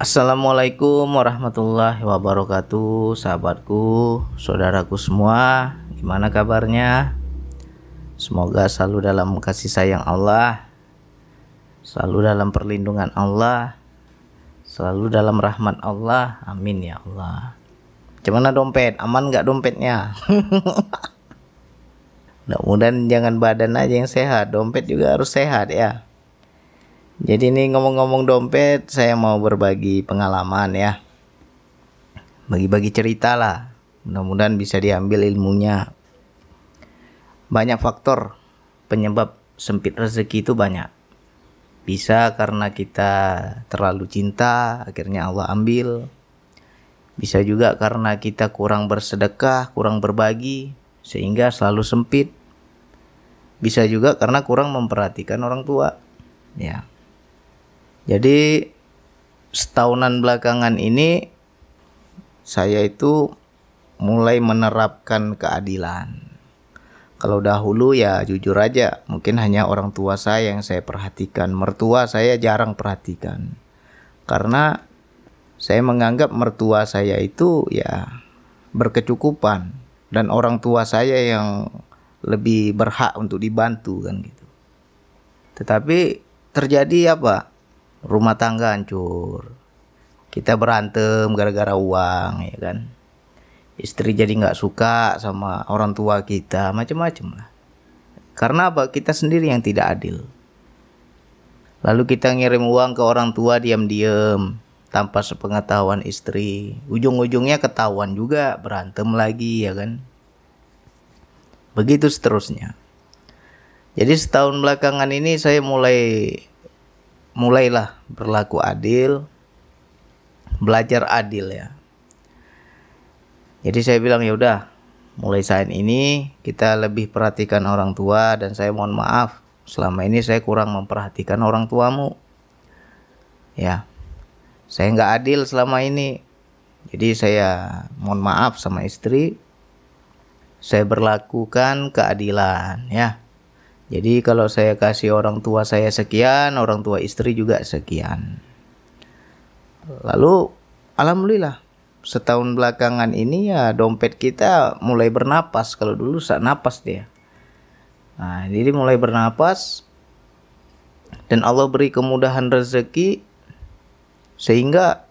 Assalamualaikum warahmatullahi wabarakatuh Sahabatku, saudaraku semua Gimana kabarnya? Semoga selalu dalam kasih sayang Allah Selalu dalam perlindungan Allah Selalu dalam rahmat Allah Amin ya Allah Gimana dompet? Aman gak dompetnya? Mudah-mudahan jangan badan aja yang sehat Dompet juga harus sehat ya jadi ini ngomong-ngomong dompet, saya mau berbagi pengalaman ya. Bagi-bagi cerita lah. Mudah-mudahan bisa diambil ilmunya. Banyak faktor penyebab sempit rezeki itu banyak. Bisa karena kita terlalu cinta, akhirnya Allah ambil. Bisa juga karena kita kurang bersedekah, kurang berbagi, sehingga selalu sempit. Bisa juga karena kurang memperhatikan orang tua. Ya. Jadi setahunan belakangan ini saya itu mulai menerapkan keadilan. Kalau dahulu ya jujur aja, mungkin hanya orang tua saya yang saya perhatikan, mertua saya jarang perhatikan. Karena saya menganggap mertua saya itu ya berkecukupan dan orang tua saya yang lebih berhak untuk dibantu kan gitu. Tetapi terjadi apa? Rumah tangga hancur. Kita berantem gara-gara uang ya kan? Istri jadi nggak suka sama orang tua kita macam-macam lah. Karena apa? Kita sendiri yang tidak adil. Lalu kita ngirim uang ke orang tua diam-diam tanpa sepengetahuan istri. Ujung-ujungnya ketahuan juga berantem lagi ya kan? Begitu seterusnya. Jadi setahun belakangan ini saya mulai mulailah berlaku adil, belajar adil ya. Jadi saya bilang ya udah, mulai saat ini kita lebih perhatikan orang tua dan saya mohon maaf selama ini saya kurang memperhatikan orang tuamu. Ya, saya nggak adil selama ini. Jadi saya mohon maaf sama istri. Saya berlakukan keadilan ya. Jadi kalau saya kasih orang tua saya sekian, orang tua istri juga sekian. Lalu alhamdulillah setahun belakangan ini ya dompet kita mulai bernapas. Kalau dulu saat napas dia. Nah, jadi mulai bernapas dan Allah beri kemudahan rezeki sehingga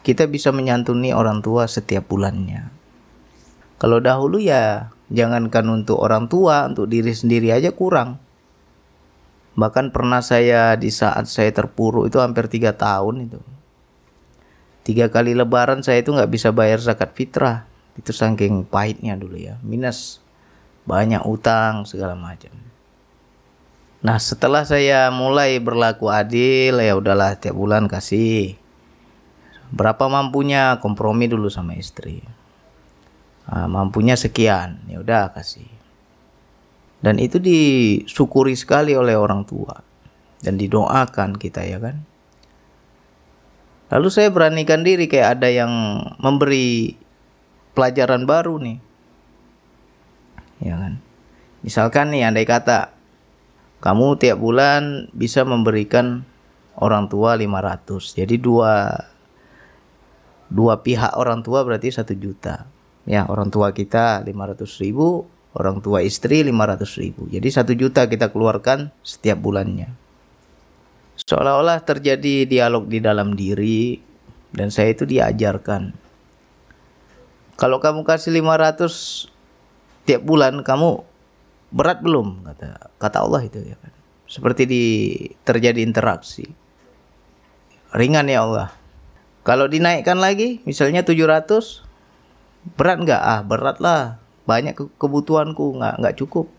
kita bisa menyantuni orang tua setiap bulannya. Kalau dahulu ya Jangankan untuk orang tua, untuk diri sendiri aja kurang. Bahkan pernah saya di saat saya terpuruk itu hampir tiga tahun itu. Tiga kali lebaran saya itu nggak bisa bayar zakat fitrah. Itu saking pahitnya dulu ya. Minus banyak utang segala macam. Nah setelah saya mulai berlaku adil ya udahlah tiap bulan kasih berapa mampunya kompromi dulu sama istri uh, mampunya sekian. Ya udah kasih. Dan itu disyukuri sekali oleh orang tua. Dan didoakan kita ya kan? Lalu saya beranikan diri kayak ada yang memberi pelajaran baru nih. Ya kan? Misalkan nih andai kata kamu tiap bulan bisa memberikan orang tua 500 jadi dua dua pihak orang tua berarti satu juta ya orang tua kita 500 ribu orang tua istri 500 ribu. Jadi satu juta kita keluarkan setiap bulannya. Seolah-olah terjadi dialog di dalam diri dan saya itu diajarkan. Kalau kamu kasih 500 tiap bulan kamu berat belum? Kata kata Allah itu ya kan? Seperti di terjadi interaksi. Ringan ya Allah. Kalau dinaikkan lagi misalnya 700 berat nggak? Ah berat lah. Banyak kebutuhanku. Nggak nggak cukup.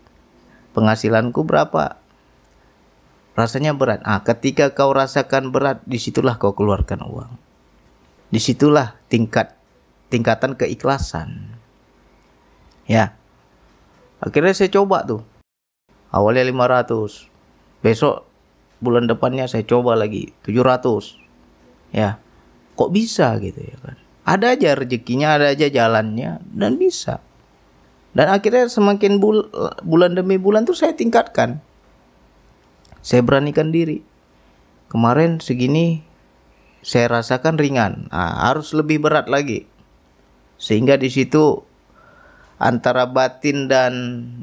Penghasilanku berapa? Rasanya berat. Ah ketika kau rasakan berat di situlah kau keluarkan uang. Di situlah tingkat tingkatan keikhlasan. Ya. Akhirnya saya coba tuh. Awalnya 500 besok bulan depannya saya coba lagi 700 ya. Kok bisa gitu ya kan ada aja rezekinya, ada aja jalannya dan bisa. Dan akhirnya semakin bul bulan demi bulan tuh saya tingkatkan. Saya beranikan diri. Kemarin segini saya rasakan ringan. Nah, harus lebih berat lagi. Sehingga di situ antara batin dan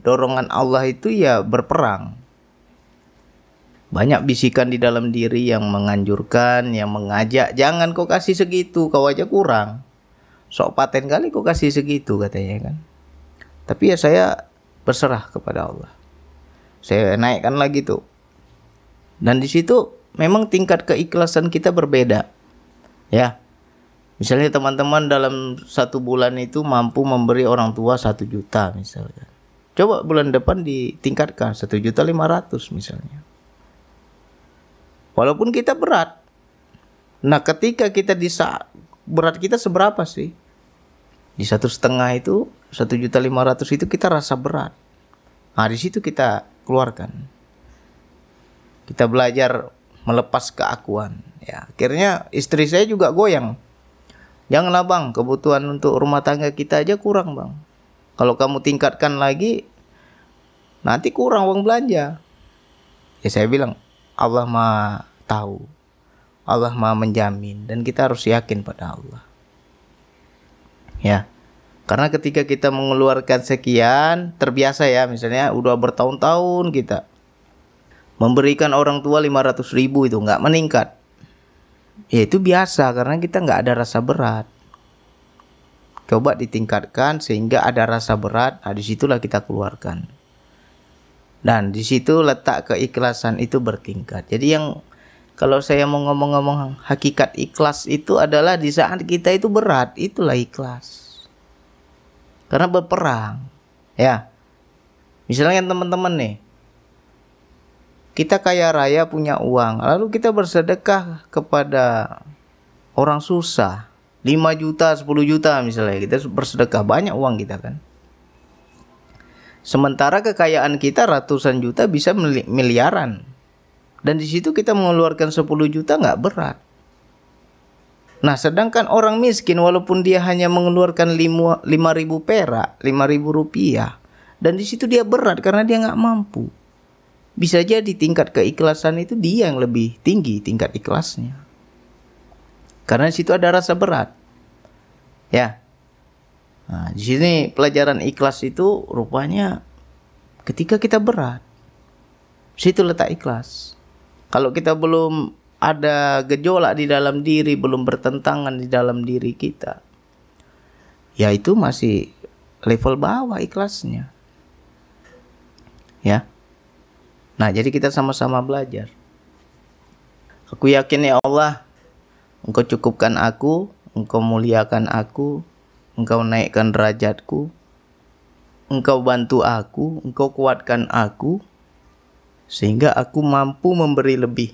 dorongan Allah itu ya berperang. Banyak bisikan di dalam diri yang menganjurkan, yang mengajak, jangan kau kasih segitu, kau aja kurang. Sok paten kali kau kasih segitu katanya kan. Tapi ya saya berserah kepada Allah. Saya naikkan lagi tuh. Dan di situ memang tingkat keikhlasan kita berbeda. Ya, misalnya teman-teman dalam satu bulan itu mampu memberi orang tua satu juta misalnya. Coba bulan depan ditingkatkan satu juta lima ratus misalnya. Walaupun kita berat. Nah ketika kita di berat kita seberapa sih? Di satu setengah itu satu juta lima ratus itu kita rasa berat. Nah di situ kita keluarkan. Kita belajar melepas keakuan. Ya, akhirnya istri saya juga goyang. Janganlah bang, kebutuhan untuk rumah tangga kita aja kurang bang. Kalau kamu tingkatkan lagi, nanti kurang uang belanja. Ya saya bilang, Allah mah tahu. Allah mah menjamin dan kita harus yakin pada Allah. Ya. Karena ketika kita mengeluarkan sekian, terbiasa ya, misalnya udah bertahun-tahun kita memberikan orang tua 500 ribu itu nggak meningkat. Ya itu biasa karena kita nggak ada rasa berat. Coba ditingkatkan sehingga ada rasa berat, nah di situlah kita keluarkan. Dan di situ letak keikhlasan itu bertingkat. Jadi yang kalau saya mau ngomong-ngomong hakikat ikhlas itu adalah di saat kita itu berat, itulah ikhlas. Karena berperang ya. Misalnya teman-teman nih kita kaya raya punya uang lalu kita bersedekah kepada orang susah 5 juta 10 juta misalnya kita bersedekah banyak uang kita kan sementara kekayaan kita ratusan juta bisa miliaran dan di situ kita mengeluarkan 10 juta nggak berat Nah, sedangkan orang miskin walaupun dia hanya mengeluarkan lima ribu perak, lima ribu rupiah, dan di situ dia berat karena dia nggak mampu. Bisa jadi tingkat keikhlasan itu dia yang lebih tinggi tingkat ikhlasnya. Karena di situ ada rasa berat. Ya. Nah, di sini pelajaran ikhlas itu rupanya ketika kita berat. Situ letak ikhlas. Kalau kita belum ada gejolak di dalam diri, belum bertentangan di dalam diri kita, ya itu masih level bawah ikhlasnya. Ya. Nah, jadi kita sama-sama belajar. Aku yakin ya Allah, Engkau cukupkan aku, Engkau muliakan aku, Engkau naikkan derajatku, Engkau bantu aku, Engkau kuatkan aku, sehingga aku mampu memberi lebih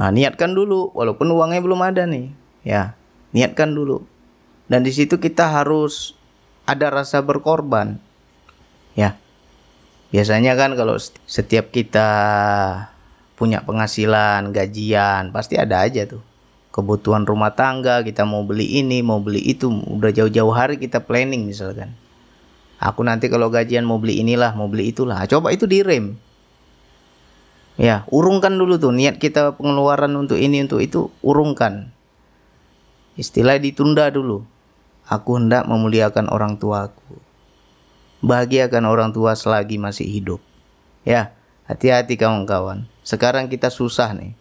Nah, niatkan dulu walaupun uangnya belum ada nih. Ya, niatkan dulu. Dan di situ kita harus ada rasa berkorban. Ya. Biasanya kan kalau setiap kita punya penghasilan, gajian, pasti ada aja tuh. Kebutuhan rumah tangga, kita mau beli ini, mau beli itu, udah jauh-jauh hari kita planning misalkan. Aku nanti kalau gajian mau beli inilah, mau beli itulah. Coba itu direm Ya, urungkan dulu tuh niat kita pengeluaran untuk ini untuk itu urungkan. Istilah ditunda dulu. Aku hendak memuliakan orang tuaku. Bahagiakan orang tua selagi masih hidup. Ya, hati-hati kawan-kawan. Sekarang kita susah nih.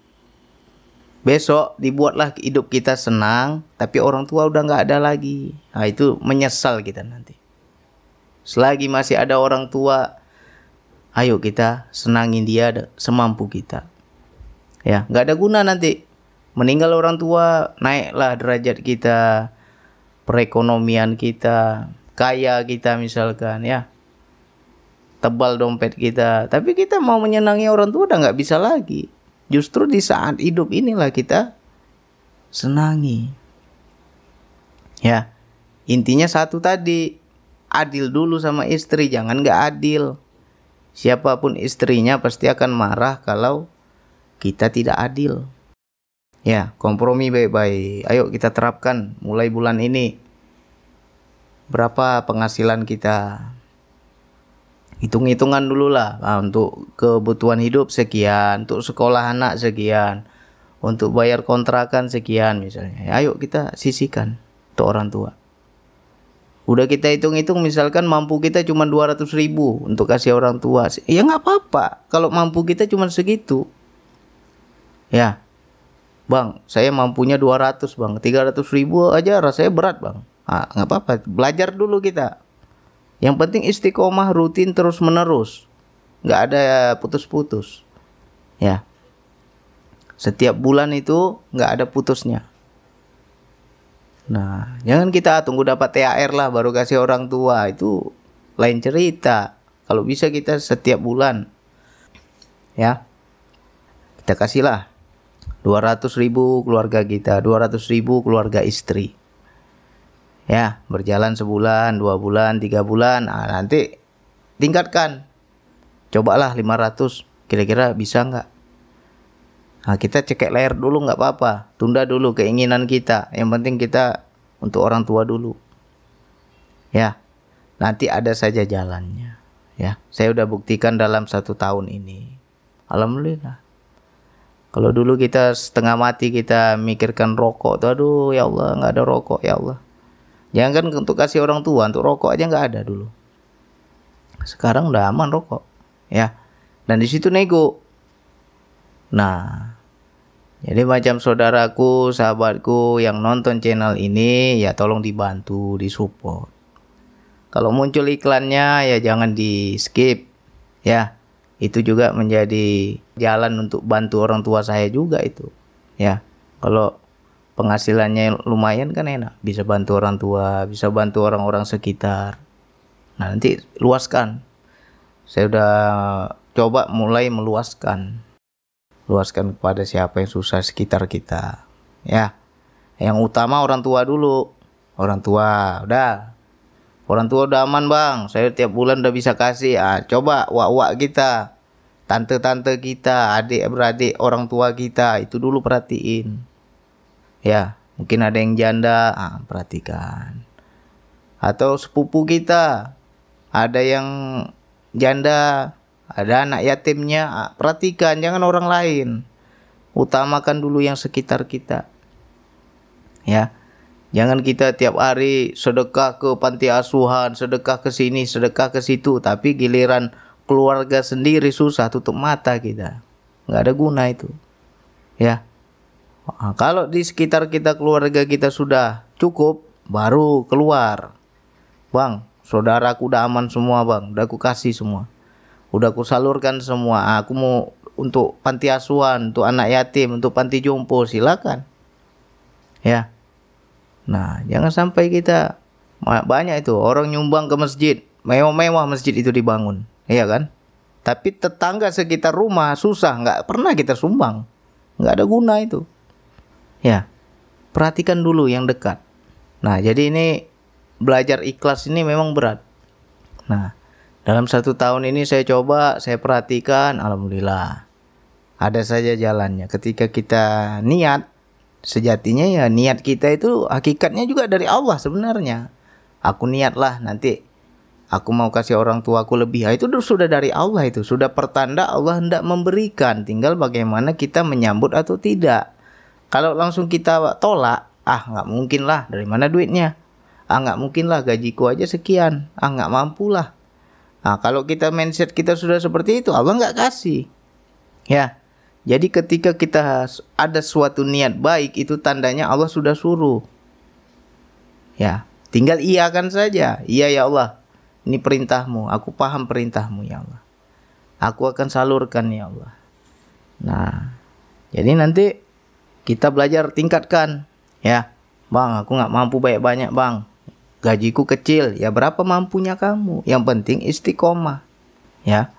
Besok dibuatlah hidup kita senang, tapi orang tua udah nggak ada lagi. Nah itu menyesal kita nanti. Selagi masih ada orang tua ayo kita senangin dia semampu kita. Ya nggak ada guna nanti. Meninggal orang tua naiklah derajat kita perekonomian kita kaya kita misalkan ya. Tebal dompet kita. Tapi kita mau menyenangi orang tua udah nggak bisa lagi justru di saat hidup inilah kita senangi ya intinya satu tadi adil dulu sama istri jangan nggak adil Siapa pun istrinya pasti akan marah kalau kita tidak adil. Ya, kompromi baik-baik. Ayo kita terapkan mulai bulan ini. Berapa penghasilan kita? Hitung-hitungan dulu lah nah, untuk kebutuhan hidup sekian, untuk sekolah anak sekian, untuk bayar kontrakan sekian misalnya. Ayo kita sisihkan untuk orang tua. Udah kita hitung-hitung misalkan mampu kita cuma 200 ribu untuk kasih orang tua. Ya nggak apa-apa kalau mampu kita cuma segitu. Ya. Bang, saya mampunya 200 bang. 300 ribu aja rasanya berat bang. Ah, nggak apa-apa. Belajar dulu kita. Yang penting istiqomah rutin terus menerus. Nggak ada putus-putus. Ya. Setiap bulan itu nggak ada putusnya. Nah, jangan kita tunggu dapat THR lah baru kasih orang tua. Itu lain cerita. Kalau bisa kita setiap bulan. Ya. Kita kasihlah 200 ribu keluarga kita, 200 ribu keluarga istri. Ya, berjalan sebulan, dua bulan, tiga bulan. Nah, nanti tingkatkan. Cobalah 500. Kira-kira bisa nggak? Nah, kita cekek layar dulu nggak apa-apa. Tunda dulu keinginan kita. Yang penting kita untuk orang tua dulu. Ya, nanti ada saja jalannya. Ya, saya udah buktikan dalam satu tahun ini. Alhamdulillah. Kalau dulu kita setengah mati kita mikirkan rokok tuh, aduh ya Allah nggak ada rokok ya Allah. Jangan kan untuk kasih orang tua, untuk rokok aja nggak ada dulu. Sekarang udah aman rokok, ya. Dan di situ nego. Nah, jadi macam saudaraku, sahabatku yang nonton channel ini ya tolong dibantu, disupport. Kalau muncul iklannya ya jangan di skip ya. Itu juga menjadi jalan untuk bantu orang tua saya juga itu. Ya. Kalau penghasilannya lumayan kan enak, bisa bantu orang tua, bisa bantu orang-orang sekitar. Nah, nanti luaskan. Saya udah coba mulai meluaskan. Luaskan kepada siapa yang susah sekitar kita. Ya yang utama orang tua dulu. Orang tua udah. Orang tua udah aman bang. Saya tiap bulan udah bisa kasih. Ah coba wak-wak kita tante-tante kita adik beradik orang tua kita itu dulu perhatiin ya mungkin ada yang janda ah perhatikan atau sepupu kita ada yang janda ada anak yatimnya, ah, perhatikan jangan orang lain. Utamakan dulu yang sekitar kita. Ya. Jangan kita tiap hari sedekah ke panti asuhan, sedekah ke sini, sedekah ke situ, tapi giliran keluarga sendiri susah tutup mata kita. Nggak ada guna itu. Ya. Nah, kalau di sekitar kita keluarga kita sudah cukup, baru keluar. Bang, saudaraku udah aman semua bang, udah aku kasih semua. Udah aku salurkan semua. Aku mau untuk panti asuhan untuk anak yatim untuk panti jompo silakan. Ya. Nah jangan sampai kita banyak itu orang nyumbang ke masjid. Mewah-mewah masjid itu dibangun. Iya kan? Tapi tetangga sekitar rumah susah. Nggak pernah kita sumbang. Nggak ada guna itu ya perhatikan dulu yang dekat nah jadi ini belajar ikhlas ini memang berat nah dalam satu tahun ini saya coba, saya perhatikan, alhamdulillah ada saja jalannya. Ketika kita niat, sejatinya ya niat kita itu hakikatnya juga dari Allah sebenarnya. Aku niatlah nanti aku mau kasih orang tuaku lebih. Ah, itu sudah dari Allah itu, sudah pertanda Allah hendak memberikan. Tinggal bagaimana kita menyambut atau tidak. Kalau langsung kita tolak, ah nggak mungkin lah. Dari mana duitnya? Ah nggak mungkin lah gajiku aja sekian. Ah nggak mampu lah. Nah, kalau kita mindset kita sudah seperti itu, Allah nggak kasih. Ya. Jadi ketika kita ada suatu niat baik itu tandanya Allah sudah suruh. Ya, tinggal iakan saja. Iya ya Allah. Ini perintahmu, aku paham perintahmu ya Allah. Aku akan salurkan ya Allah. Nah, jadi nanti kita belajar tingkatkan ya. Bang, aku nggak mampu banyak-banyak bang gajiku kecil, ya berapa mampunya kamu? Yang penting istiqomah. Ya.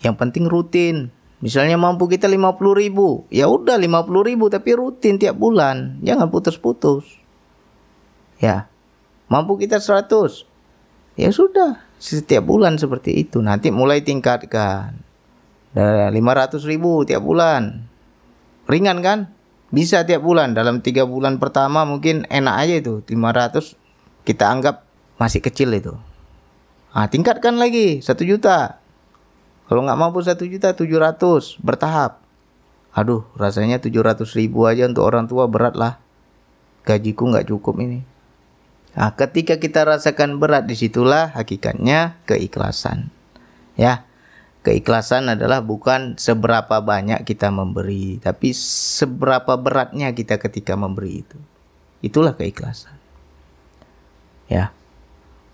Yang penting rutin. Misalnya mampu kita 50 ribu, ya udah 50 ribu tapi rutin tiap bulan, jangan putus-putus. Ya, mampu kita 100, ya sudah setiap bulan seperti itu. Nanti mulai tingkatkan. Dari 500 ribu tiap bulan, ringan kan? Bisa tiap bulan. Dalam tiga bulan pertama mungkin enak aja itu. 500 kita anggap masih kecil itu. Ah, tingkatkan lagi. Satu juta. Kalau nggak mampu satu juta tujuh ratus. Bertahap. aduh rasanya 700 ribu aja untuk orang tua berat lah. Gajiku nggak cukup ini. Nah ketika kita rasakan berat di situlah hakikatnya keikhlasan. Ya keikhlasan adalah bukan seberapa banyak kita memberi tapi seberapa beratnya kita ketika memberi itu. Itulah keikhlasan. Ya.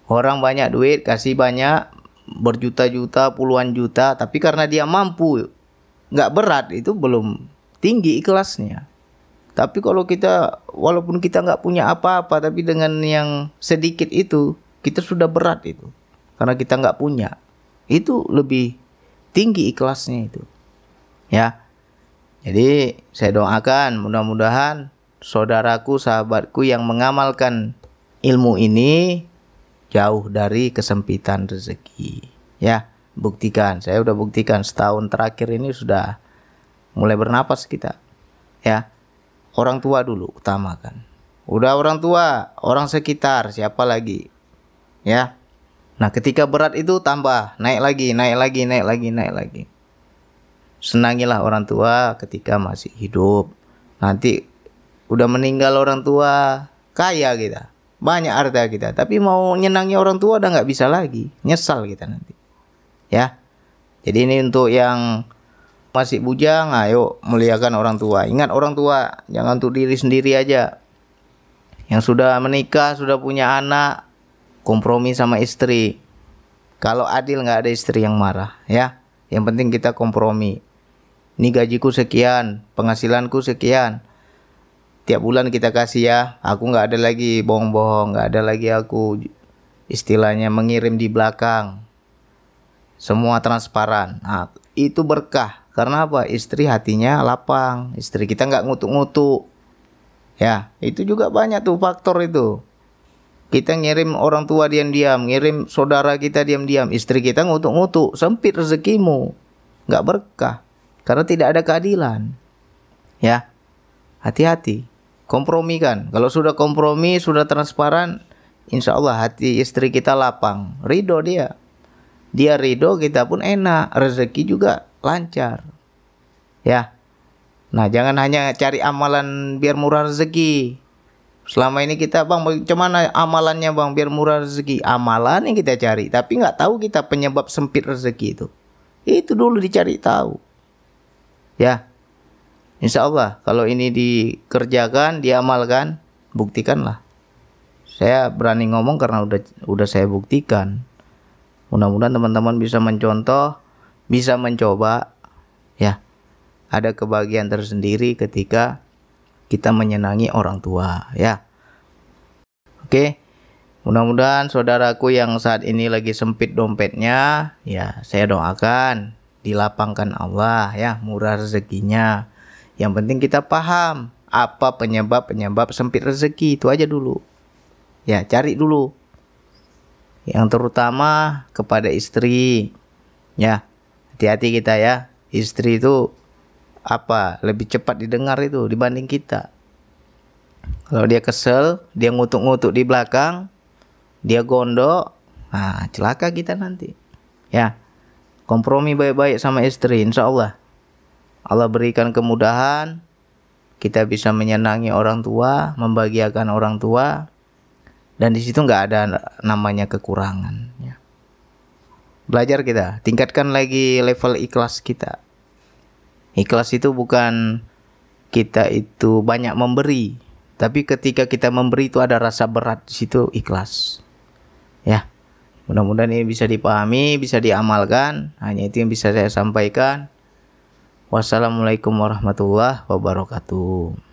Orang banyak duit kasih banyak berjuta-juta puluhan juta tapi karena dia mampu nggak berat itu belum tinggi ikhlasnya. Tapi kalau kita walaupun kita nggak punya apa-apa tapi dengan yang sedikit itu kita sudah berat itu. Karena kita nggak punya. Itu lebih tinggi ikhlasnya itu. Ya. Jadi saya doakan mudah-mudahan saudaraku sahabatku yang mengamalkan ilmu ini jauh dari kesempitan rezeki. Ya buktikan. Saya udah buktikan setahun terakhir ini sudah mulai bernapas kita. Ya. Orang tua dulu utamakan. Udah orang tua orang sekitar siapa lagi? Ya nah ketika berat itu tambah naik lagi naik lagi naik lagi naik lagi senangilah orang tua ketika masih hidup nanti udah meninggal orang tua kaya kita banyak harta kita tapi mau nyenangi orang tua udah nggak bisa lagi nyesal kita nanti ya. Jadi ini untuk yang masih bujang, ayo muliakan orang tua. Ingat orang tua, jangan untuk diri sendiri aja. Yang sudah menikah, sudah punya anak, kompromi sama istri. Kalau adil nggak ada istri yang marah, ya. Yang penting kita kompromi. Ini gajiku sekian, penghasilanku sekian. Tiap bulan kita kasih ya. Aku nggak ada lagi bohong-bohong, nggak ada lagi aku istilahnya mengirim di belakang semua transparan. Nah, itu berkah. Karena apa? Istri hatinya lapang. Istri kita nggak ngutuk-ngutuk. Ya, itu juga banyak tuh faktor itu. Kita ngirim orang tua diam-diam, ngirim saudara kita diam-diam, istri kita ngutuk-ngutuk, sempit rezekimu. Nggak berkah. Karena tidak ada keadilan. Ya, hati-hati. Kompromi kan. Kalau sudah kompromi, sudah transparan, insya Allah hati istri kita lapang. Ridho dia dia ridho kita pun enak rezeki juga lancar ya nah jangan hanya cari amalan biar murah rezeki selama ini kita bang bagaimana amalannya bang biar murah rezeki. Amalan yang kita cari tapi nggak tahu kita penyebab sempit rezeki itu. Itu dulu dicari tahu. Ya. Insya Allah kalau ini dikerjakan diamalkan buktikanlah. Saya berani ngomong karena udah udah saya buktikan. Mudah-mudahan teman-teman bisa mencontoh, bisa mencoba. Ya. Ada kebahagiaan tersendiri ketika kita menyenangi orang tua ya. Oke. Mudah-mudahan saudaraku yang saat ini lagi sempit dompetnya, ya saya doakan dilapangkan Allah ya, murah rezekinya. Yang penting kita paham apa penyebab-penyebab sempit rezeki itu aja dulu. Ya, cari dulu yang terutama kepada istri ya hati-hati kita ya istri itu apa lebih cepat didengar itu dibanding kita. Kalau dia kesel dia ngutuk-ngutuk di belakang dia gondok nah celaka kita nanti. Ya kompromi baik-baik sama istri insya Allah Allah berikan kemudahan kita bisa menyenangi orang tua membahagiakan orang tua dan di situ nggak ada namanya kekurangan ya. belajar kita tingkatkan lagi level ikhlas kita ikhlas itu bukan kita itu banyak memberi tapi ketika kita memberi itu ada rasa berat di situ ikhlas. Ya mudah-mudahan ini bisa dipahami bisa diamalkan. Hanya itu yang bisa saya sampaikan. Wassalamualaikum warahmatullahi wabarakatuh